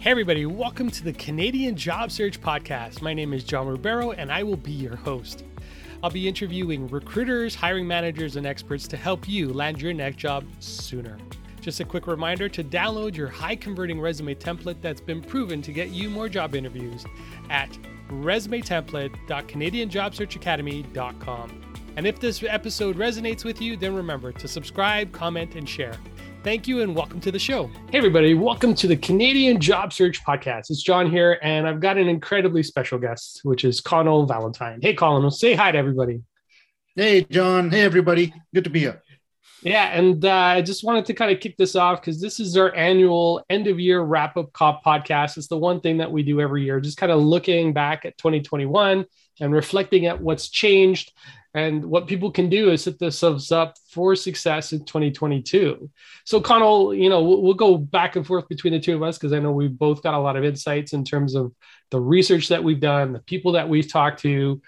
Hey, everybody, welcome to the Canadian Job Search Podcast. My name is John Ribeiro, and I will be your host. I'll be interviewing recruiters, hiring managers, and experts to help you land your next job sooner. Just a quick reminder to download your high converting resume template that's been proven to get you more job interviews at resumetemplate.canadianjobsearchacademy.com. And if this episode resonates with you, then remember to subscribe, comment, and share. Thank you and welcome to the show. Hey, everybody, welcome to the Canadian Job Search Podcast. It's John here, and I've got an incredibly special guest, which is Connell Valentine. Hey, Connell, say hi to everybody. Hey, John. Hey, everybody. Good to be here. Yeah, and uh, I just wanted to kind of kick this off because this is our annual end of year wrap up cop podcast. It's the one thing that we do every year, just kind of looking back at 2021 and reflecting at what's changed and what people can do is set themselves up for success in 2022. So, Connell, you know, we'll, we'll go back and forth between the two of us because I know we've both got a lot of insights in terms of the research that we've done, the people that we've talked to,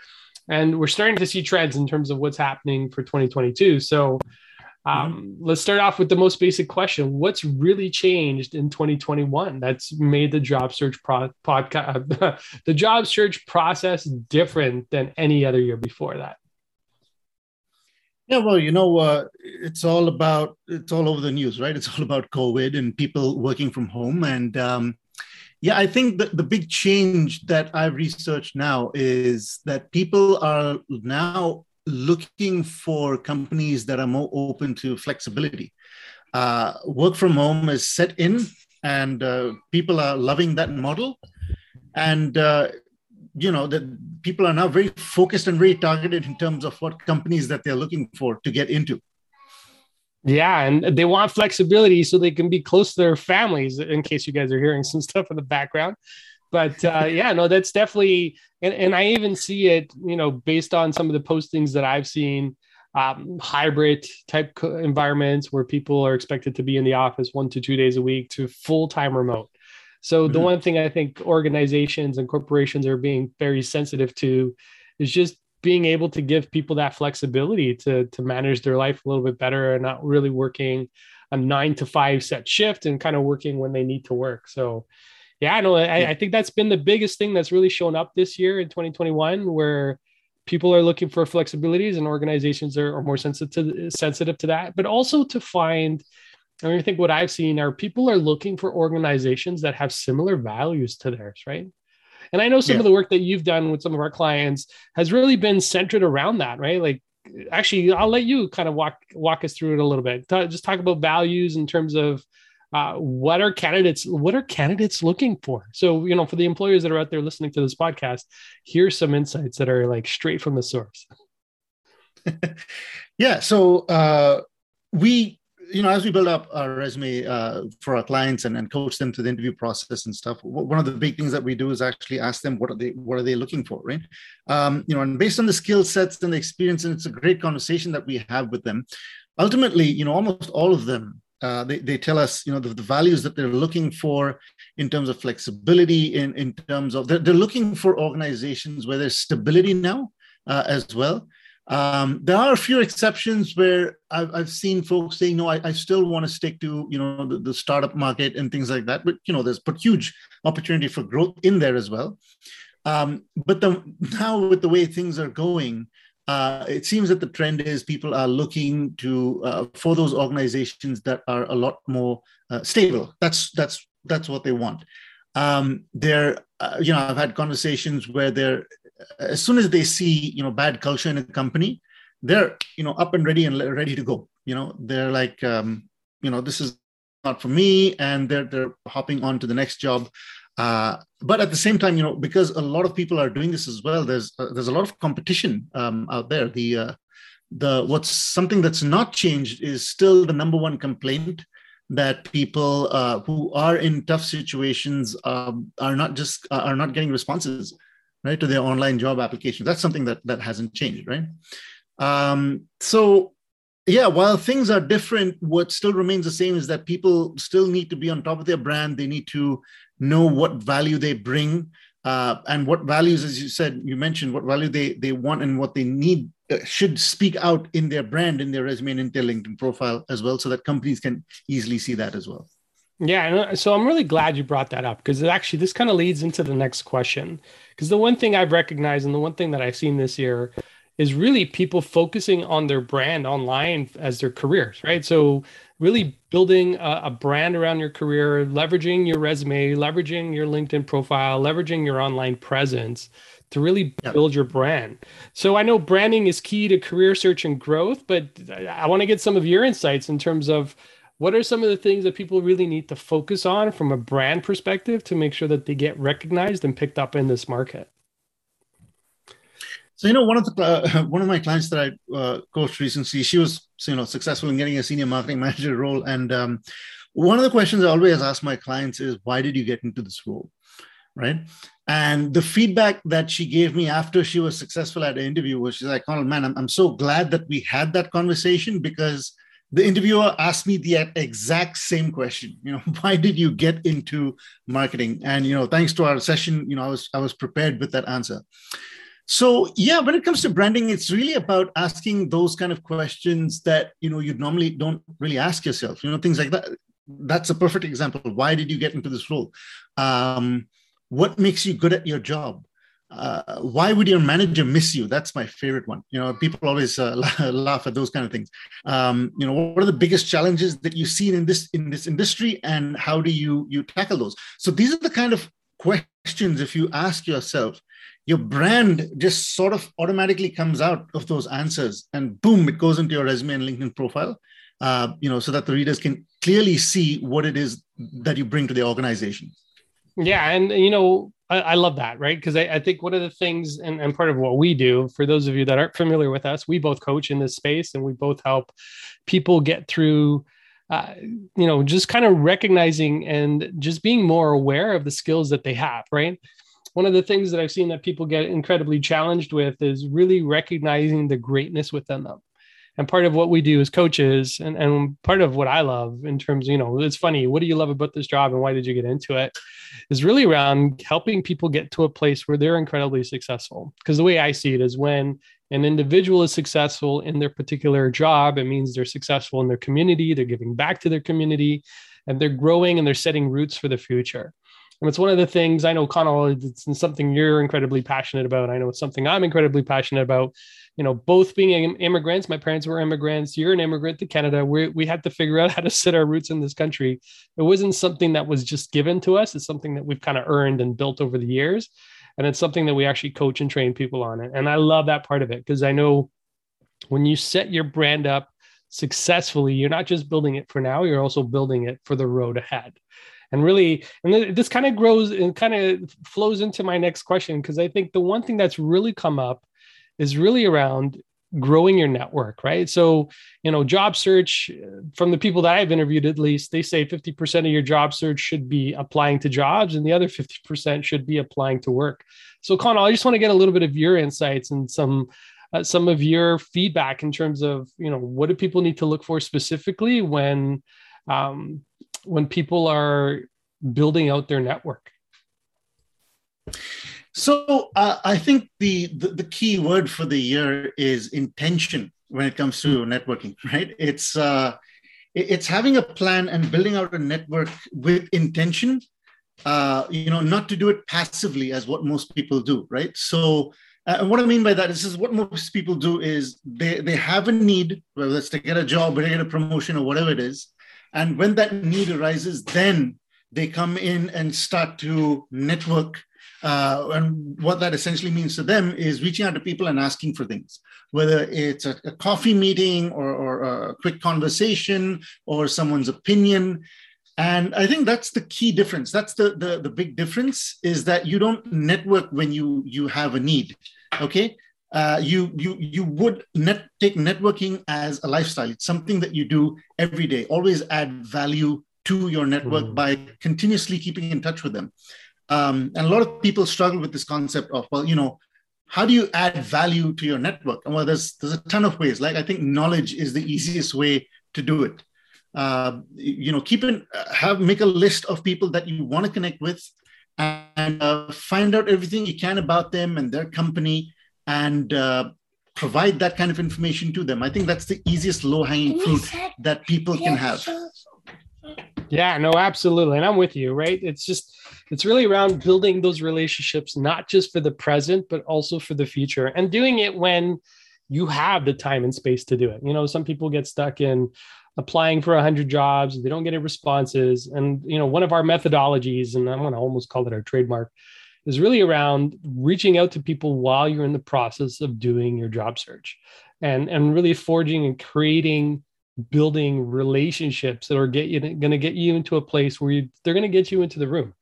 and we're starting to see trends in terms of what's happening for 2022. So, um, mm-hmm. let's start off with the most basic question: What's really changed in 2021 that's made the job search pro- podcast, the job search process different than any other year before that? Yeah, well, you know, uh, it's all about it's all over the news, right? It's all about COVID and people working from home. And um, yeah, I think that the big change that I've researched now is that people are now looking for companies that are more open to flexibility. Uh, work from home is set in, and uh, people are loving that model. And uh, you know that people are now very focused and very targeted in terms of what companies that they're looking for to get into. Yeah and they want flexibility so they can be close to their families in case you guys are hearing some stuff in the background. But uh, yeah no that's definitely and, and i even see it you know based on some of the postings that i've seen um, hybrid type environments where people are expected to be in the office one to two days a week to full-time remote so mm-hmm. the one thing I think organizations and corporations are being very sensitive to is just being able to give people that flexibility to to manage their life a little bit better and not really working a nine to five set shift and kind of working when they need to work. So yeah, no, I, yeah. I think that's been the biggest thing that's really shown up this year in 2021 where people are looking for flexibilities and organizations are, are more sensitive sensitive to that, but also to find I think what I've seen are people are looking for organizations that have similar values to theirs, right? And I know some yeah. of the work that you've done with some of our clients has really been centered around that, right? Like, actually, I'll let you kind of walk walk us through it a little bit. Just talk about values in terms of uh, what are candidates what are candidates looking for so you know for the employers that are out there listening to this podcast here's some insights that are like straight from the source yeah so uh, we you know, as we build up our resume uh, for our clients and, and coach them through the interview process and stuff, one of the big things that we do is actually ask them what are they what are they looking for, right? Um, you know, and based on the skill sets and the experience, and it's a great conversation that we have with them. Ultimately, you know, almost all of them uh, they, they tell us you know the, the, values that they're looking for in terms of flexibility in, in terms of they're, they're looking for organizations where there's stability now uh, as well um, there are a few exceptions where I've, I've seen folks saying, no, I, I still want to stick to, you know, the, the, startup market and things like that. But, you know, there's but huge opportunity for growth in there as well. Um, but the, now with the way things are going, uh, it seems that the trend is people are looking to uh, for those organizations that are a lot more uh, stable. That's that's that's what they want. Um, they're uh, you know I've had conversations where they're as soon as they see you know bad culture in a company they're you know up and ready and ready to go. You know they're like um, you know this is not for me and they're they're hopping on to the next job. Uh, but at the same time you know because a lot of people are doing this as well there's uh, there's a lot of competition um, out there. The uh, the what's something that's not changed is still the number one complaint that people uh, who are in tough situations um, are not just uh, are not getting responses right, to their online job applications. That's something that that hasn't changed, right? Um, so yeah, while things are different, what still remains the same is that people still need to be on top of their brand. They need to know what value they bring uh, and what values, as you said, you mentioned what value they they want and what they need uh, should speak out in their brand, in their resume, and in their LinkedIn profile as well, so that companies can easily see that as well. Yeah, uh, so I'm really glad you brought that up because actually this kind of leads into the next question. Because the one thing I've recognized and the one thing that I've seen this year is really people focusing on their brand online as their careers, right? So really building a, a, brand around your career, leveraging your resume, leveraging your LinkedIn profile, leveraging your online presence to really build your brand. So I know branding is key to career search and growth, but I want to get some of your insights in terms of what are some of the things that people really need to focus on from a brand perspective to make sure that they get recognized and picked up in this market? So you know, one of the uh, one of my clients that I uh, coached recently, she was you know successful in getting a senior marketing manager role, and um, one of the questions I always ask my clients is, "Why did you get into this role?" Right? And the feedback that she gave me after she was successful at the interview was, she's like, "Oh man, I'm, I'm so glad that we had that conversation because." The interviewer asked me the exact same question you know why did you get into marketing? And you know thanks to our session you know i was i was prepared with that answer. So yeah when it comes to branding it's really about asking those kind of questions that you know you normally don't really ask yourself you know things like that. That's a perfect example. Why did you get into this role? Um, what makes you good at your job uh, why would your manager miss you? That's my favorite one. You know, people always uh, laugh at those kind of things. Um, you know, what are the biggest challenges that you've seen in this in this industry, and how do you you tackle those? So these are the kind of questions if you ask yourself, your brand just sort of automatically comes out of those answers, and boom, it goes into your resume and LinkedIn profile. Uh, you know, so that the readers can clearly see what it is that you bring to the organization. Yeah, and you know, I, I love that, right? Because I, I, think one of the things, and, and part of what we do, for those of you that aren't familiar with us, we both coach in this space, and we both help people get through. Uh, you know, just kind of recognizing and just being more aware of the skills that they have, right? One of the things that I've seen that people get incredibly challenged with is really recognizing the greatness within them and part of what we do as coaches and, and part of what i love in terms you know it's funny what do you love about this job and why did you get into it is really around helping people get to a place where they're incredibly successful. Because the way i see it is when an individual is successful in their particular job it means they're successful in their community they're giving back to their community and they're growing and they're setting roots for the future and it's one of the things I know, Connell, it's something you're incredibly passionate about. I know it's something I'm incredibly passionate about you know, both being immigrants, my parents were immigrants. You're an immigrant to Canada. We we had to figure out how to set our roots in this country. It wasn't something that was just given to us. It's something that we've kind of earned and built over the years, and it's something that we actually coach and train people on. it. And I love that part of it because I know when you set your brand up successfully, you're not just building it for now. You're also building it for the road ahead and really and this kind of grows and kind of flows into my next question because i think the one thing that's really come up is really around growing your network, right? So, you know, job search from the people that I've interviewed, at least, they say 50% of your job search should be applying to jobs and the other 50% should be applying to work. So, Connell, I just want to get a little bit of your insights and some. Uh, some of your feedback in terms of you know what do people need to look for specifically when um, when people are building out their network so uh, I think the, the, the key word for the year is intention when it comes to networking. Right? It's uh, it's having a plan and building out a network with intention. Uh, you know, not to do it passively as what most people do. Right? So. And what I mean by that is, is what most people do is they, they have a need, whether it's to get a job or to get a promotion or whatever it is. And when that need arises, then they come in and start to network uh, and what that essentially means to them is reaching out to people and asking for things, whether it's a, a coffee meeting or, or, a quick conversation or someone's opinion. And I think that's the key difference. That's the, the, the big difference is that you don't network when you, you have a need. Okay. Uh, you you you would net take networking as a lifestyle. It's something that you do every day. Always add value to your network mm. by continuously keeping in touch with them. Um, and a lot of people struggle with this concept of, well, you know, how do you add value to your network? And well, there's there's a ton of ways. Like I think knowledge is the easiest way to do it. Uh, you know, keep in have make a list of people that you want to connect with, and uh, find out everything you can about them and their company, and uh, provide that kind of information to them. I think that's the easiest low hanging fruit that people can have. Yeah, no, absolutely. And I'm with you, right? It's just, it's really around building those relationships, not just for the present, but also for the future and doing it when you have the time and space to do it. You know, some people get stuck in applying for 100 jobs, they don't get any responses. And, you know, one of our methodologies, and I'm going to almost call it our trademark, is really around reaching out to people while you're in the process of doing your job search and, and really forging and creating building relationships that are get you going to get you into a place where you, they're going to get you into the room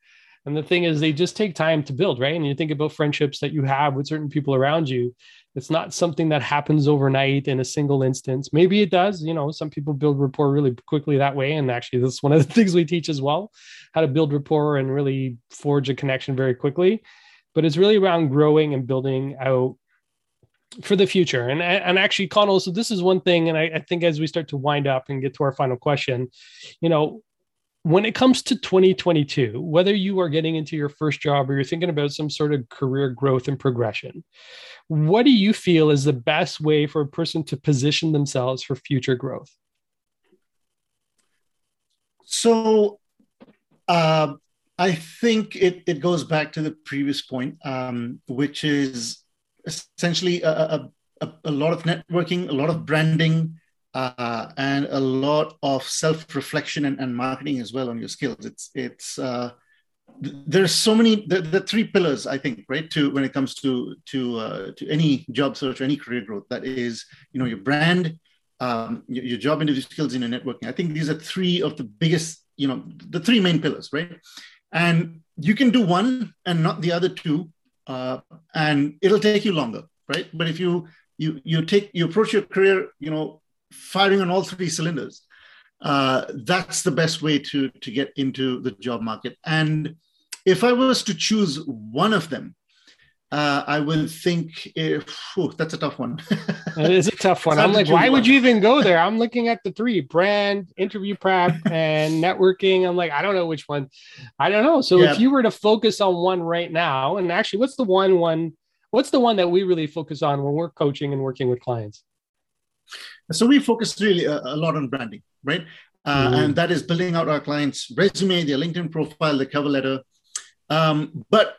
and the thing is they just take time to build right? And you think about friendships that you have with certain people around you it's not something that happens overnight in a single instance. Maybe it does you know some people build rapport really quickly that way. And actually that's one of the things we teach as well how to build rapport and really forge a connection very quickly. But it's really around growing and building out for the future. And and actually, Connell, so this is one thing, and I, I, think as we start to wind up and get to our final question, you know, when it comes to 2022, whether you are getting into your first job or you're thinking about some sort of career growth and progression, what do you feel is the best way for a person to position themselves for future growth? So, uh, I think it, it goes back to the previous point, um, which is essentially a, a, a, lot of networking, a lot of branding, uh, and a lot of self-reflection and, and, marketing as well on your skills. It's it's uh, there's so many the, the, three pillars I think right to when it comes to to uh, to any job search, or any career growth. That is you know your brand, um, your, your job interview skills, and your networking. I think these are three of the biggest you know the three main pillars, right? And you can do one and not the other two uh, and it'll take you longer, right? But if you you you take you approach your career, you know, firing on all three cylinders, uh, that's the best way to to get into the job market. And if I was to choose one of them, uh, I would think if, whew, that's a tough one. it is a tough one. I'm like, why one. would you even go there? I'm looking at the three brand, interview prep, and networking. I'm like, I don't know which one. I don't know. So yeah. if you were to focus on one right now, and actually, what's the one one? What's the one that we really focus on when we're coaching and working with clients? So we focus really a, a lot on branding, right? Uh, mm. And that is building out our clients' resume, their LinkedIn profile, the cover letter. Um, but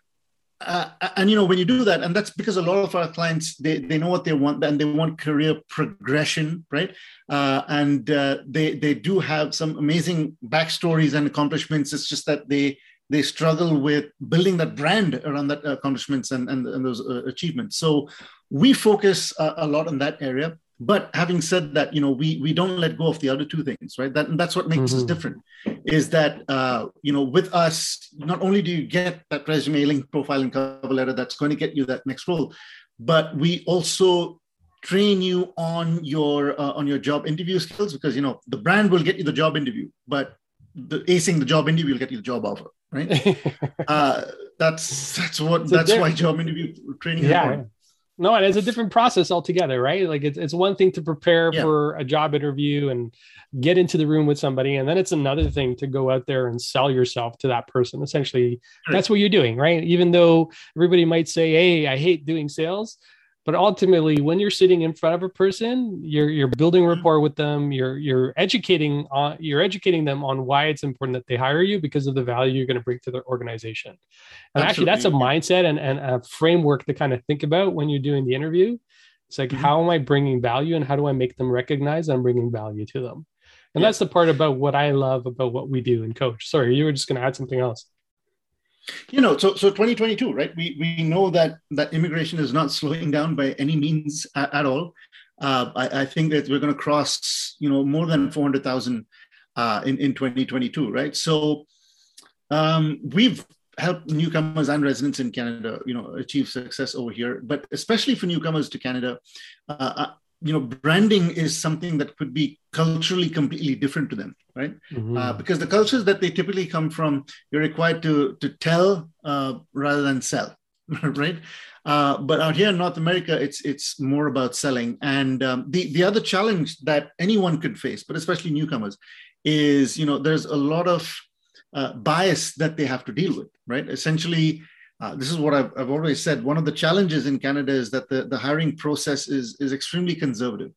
uh, and you know when you do that and that's because a lot of our clients they, they know what they want and they want career progression right uh, and uh, they they do have some amazing backstories and accomplishments it's just that they they struggle with building that brand around that accomplishments and, and, and those uh, achievements so we focus uh, a lot on that area but having said that you know we we don't let go of the other two things right? That and that's what makes mm-hmm. us different is that uh, you know with us not only do you get that resume link profile and cover letter that's going to get you that next role but we also train you on your uh, on your job interview skills because you know the brand will get you the job interview but the acing the job interview will get you the job offer right? Uh, that's that's what that's why job interview training yeah no, and it's a different process altogether, right? Like it's it's one thing to prepare yeah. for a job interview and get into the room with somebody, and then it's another thing to go out there and sell yourself to that person. Essentially, that's what you're doing, right? Even though everybody might say, "Hey, I hate doing sales," but ultimately when you're sitting in front of a person you're you're building mm-hmm. rapport with them you're you're educating on you're educating them on why it's important that they hire you because of the value you're going to bring to their organization and Absolutely. actually that's a mindset and, and a framework to kind of think about when you're doing the interview it's like mm-hmm. how am i bringing value and how do i make them recognize i'm bringing value to them and yeah. that's the part about what i love about what we do in coach sorry you were just going to add something else you know so so 2022 right? We we know that that immigration is not slowing down by any means at, at all. Uh, I, I, think that we're going to cross you know more than 400000 uh, in in 2022 right? So um, we've helped newcomers and residents in canada you know achieve success over here but especially for newcomers to canada uh, uh you know branding is something that could be culturally completely different to them right? Mm-hmm. uh, because the cultures that they typically come from you're required to to tell uh, rather than sell right? Uh, but out here in north america it's it's more about selling. And um, the the other challenge that anyone could face but especially newcomers is you know there's a lot of uh, bias that they have to deal with right? Essentially uh, this is what I've, I've always said. One of the challenges in Canada is that the, the hiring process is, is extremely conservative.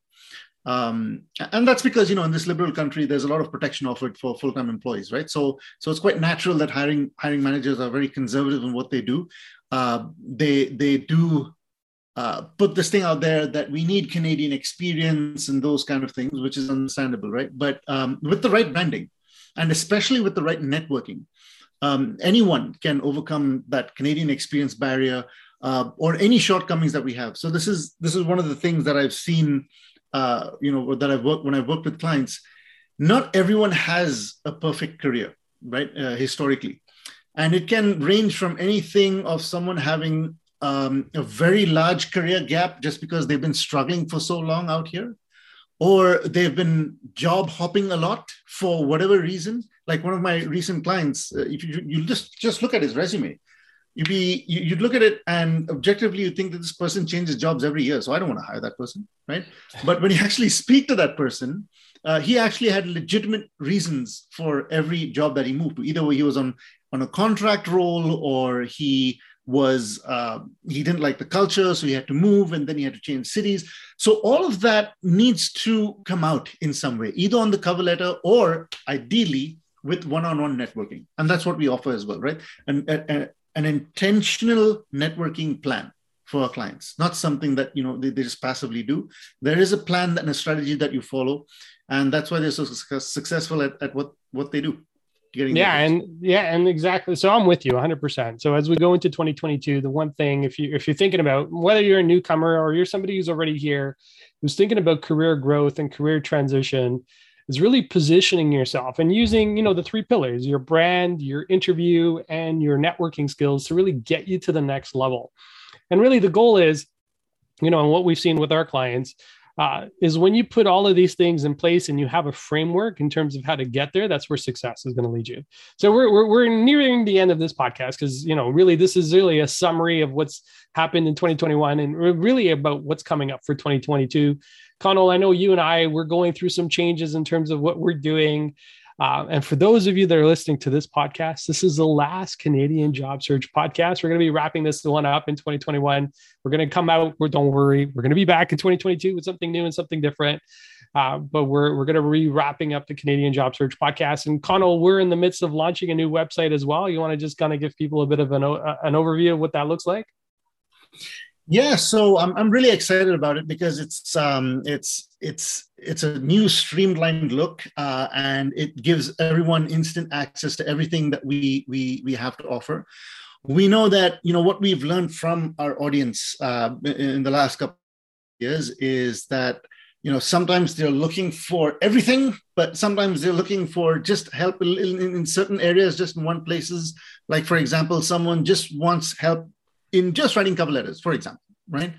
um, and that's because you know in this liberal country there's a lot of protection offered for full-time employees right so so it's quite natural that hiring hiring managers are very conservative in what they do uh, they they do uh, put this thing out there that we need Canadian experience and those kind of things, which is understandable, right? But um, with the right branding, and especially with the right networking, um, anyone can overcome that Canadian experience barrier uh, or any shortcomings that we have. So this is this is one of the things that I've seen, uh, you know, that I've worked when I've worked with clients. Not everyone has a perfect career, right? Uh, historically, and it can range from anything of someone having um, a very large career gap just because they've been struggling for so long out here, or they've been job hopping a lot for whatever reason. Like one of my recent clients, uh, if you, you just just look at his resume, you'd be you'd look at it and objectively you think that this person changes jobs every year. So I don't want to hire that person, right? But when you actually speak to that person, uh, he actually had legitimate reasons for every job that he moved to. Either he was on on a contract role or he was uh, he didn't like the culture so he had to move and then he had to change cities so all of that needs to come out in some way either on the cover letter or ideally with one-on-one networking. And that's what we offer as well right? And an intentional networking plan for our clients not something that you know they, they just passively do. There is a plan and a strategy that you follow. And that's why they're so successful at, at what what they do getting yeah and yeah and exactly. So i'm with you 100% so as we go into 2022 the one thing if you if you're thinking about whether you're a newcomer or you're somebody who's already here who's thinking about career growth and career transition is really positioning yourself and using you know the three pillars your brand your interview and your networking skills to really get you to the next level and really the goal is you know and what we've seen with our clients uh, is when you put all of these things in place and you have a framework in terms of how to get there, that's where success is going to lead you. So we're, we're, we're nearing the end of this podcast because, you know, really this is really a summary of what's happened in 2021 and really about what's coming up for 2022. Connell, I know you and I, we're going through some changes in terms of what we're doing. Uh, and for those of you that are listening to this podcast, this is the last Canadian job search podcast. We're going to be wrapping this one up in 2021. We're going to come out. Don't worry, we're going to be back in 2022 with something new and something different. Uh, but we're we're going to be wrapping up the Canadian job search podcast. And Connell, we're in the midst of launching a new website as well. You want to just kind of give people a bit of an uh, an overview of what that looks like? Yeah, so I'm I'm really excited about it because it's um it's it's it's a new streamlined look uh, and it gives everyone instant access to everything that we we we have to offer. We know that you know what we've learned from our audience uh, in the last couple years is that you know sometimes they're looking for everything but sometimes they're looking for just help in, in certain areas just in one places like for example someone just wants help in just writing cover letters, for example, right?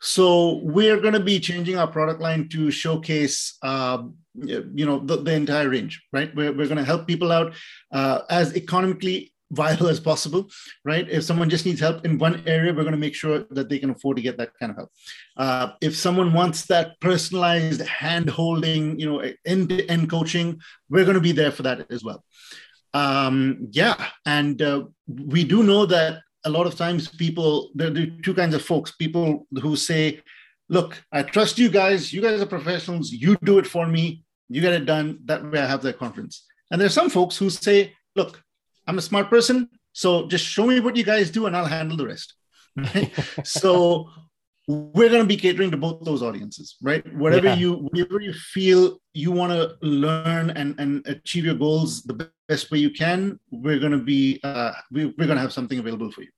So we're going to be changing our product line to showcase, uh, you know, the, the, entire range, right? We're, we're going to help people out uh, as economically viable as possible, right? If someone just needs help in one area, we're going to make sure that they can afford to get that kind of help. Uh, if someone wants that personalized hand holding, you know, end to end coaching, we're going to be there for that as well. Um, yeah. And uh, we do know that a lot of times people there are two kinds of folks. People who say look i trust you guys. You guys are professionals. You do it for me. You get it done. That way i have that confidence. And there's some folks who say look i'm a smart person. So just show me what you guys do and i'll handle the rest. So we're going to be catering to both those audiences right? Whatever yeah. you whatever you feel you want to learn and and achieve your goals the best way you can we're going to be uh, we, we're going to have something available for you.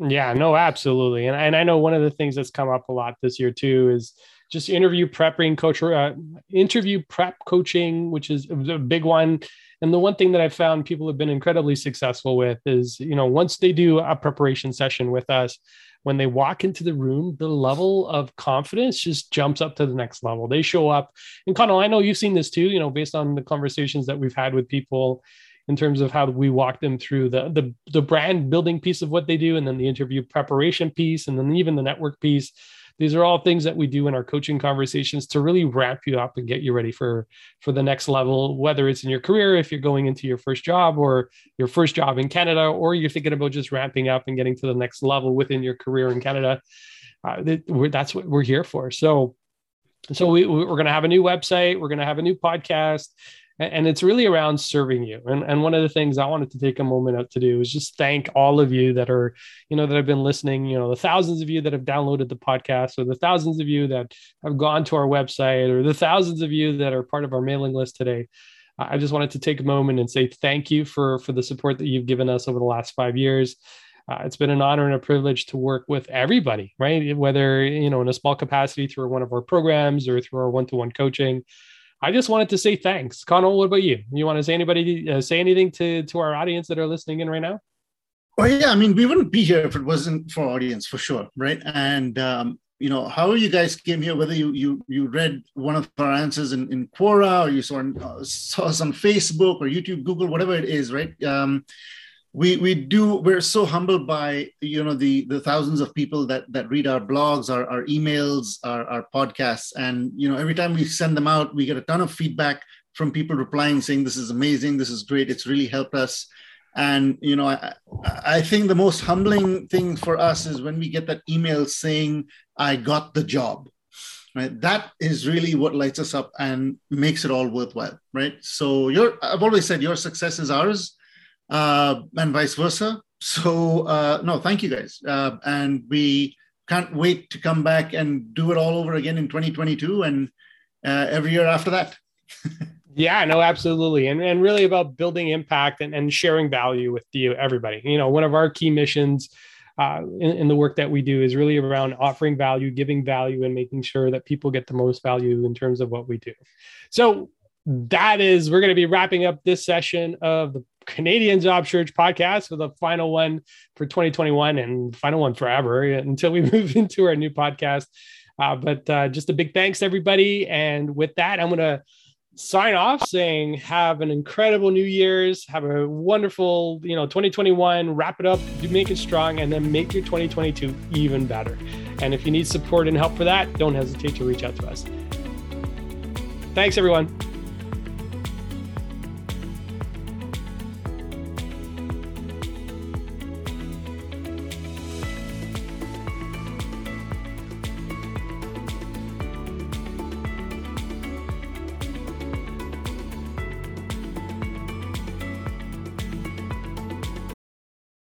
Yeah no absolutely. And, and i know one of the things that's come up a lot this year too is just interview prepping coach uh, interview prep coaching which is a big one. And the one thing that i've found people have been incredibly successful with is you know once they do a preparation session with us when they walk into the room, the level of confidence just jumps up to the next level. They show up, and Connell, I know you've seen this too. You know, based on the conversations that we've had with people in terms of how we walk them through the the the brand building piece of what they do, and then the interview preparation piece, and then even the network piece these are all things that we do in our coaching conversations to really wrap you up and get you ready for for the next level whether it's in your career if you're going into your first job or your first job in canada or you're thinking about just ramping up and getting to the next level within your career in canada. Uh, that's what we're here for. So so we, we're going to have a new website. We're going to have a new podcast and it's really around serving you. And, and one of the things i wanted to take a moment out to do is just thank all of you that are you know that have been listening you know the thousands of you that have downloaded the podcast or the thousands of you that have gone to our website or the thousands of you that are part of our mailing list today. I just wanted to take a moment and say thank you for for the support that you've given us over the last five years. Uh, it's been an honor and a privilege to work with everybody right? Whether you know in a small capacity through one of our programs or through our one-to-one coaching I just wanted to say thanks. Connell, what about you? You want to say anybody uh, say anything to to our audience that are listening in right now? Well, yeah, I mean, we wouldn't be here if it wasn't for audience for sure, right? And um, you know, how you guys came here, whether you you you read one of our answers in, in Quora or you saw, uh, saw us on Facebook or YouTube, Google, whatever it is, right? Um, we we do we're so humbled by you know the the thousands of people that that read our blogs our, our emails our, our podcasts. And you know every time we send them out we get a ton of feedback from people replying saying this is amazing. This is great. It's really helped us. And you know i i think the most humbling thing for us is when we get that email saying i got the job. Right? That is really what lights us up and makes it all worthwhile. Right? So your i've always said your success is ours uh, and vice versa. So uh, no, thank you guys, uh, and we can't wait to come back and do it all over again in 2022 and uh, every year after that. yeah, no, absolutely, and and really about building impact and, and sharing value with you everybody. You know, one of our key missions. Uh, in, in, the work that we do is really around offering value, giving value, and making sure that people get the most value in terms of what we do. So that is, we're going to be wrapping up this session of the Canadian Job Search podcast for the final one for 2021 and final one forever until we move into our new podcast. Uh, but uh, just a big thanks everybody. And with that, I'm going to sign off saying have an incredible New Year's, have a wonderful, you know, 2021, wrap it up, make it strong, and then make your 2022 even better. And if you need support and help for that, don't hesitate to reach out to us. Thanks, everyone.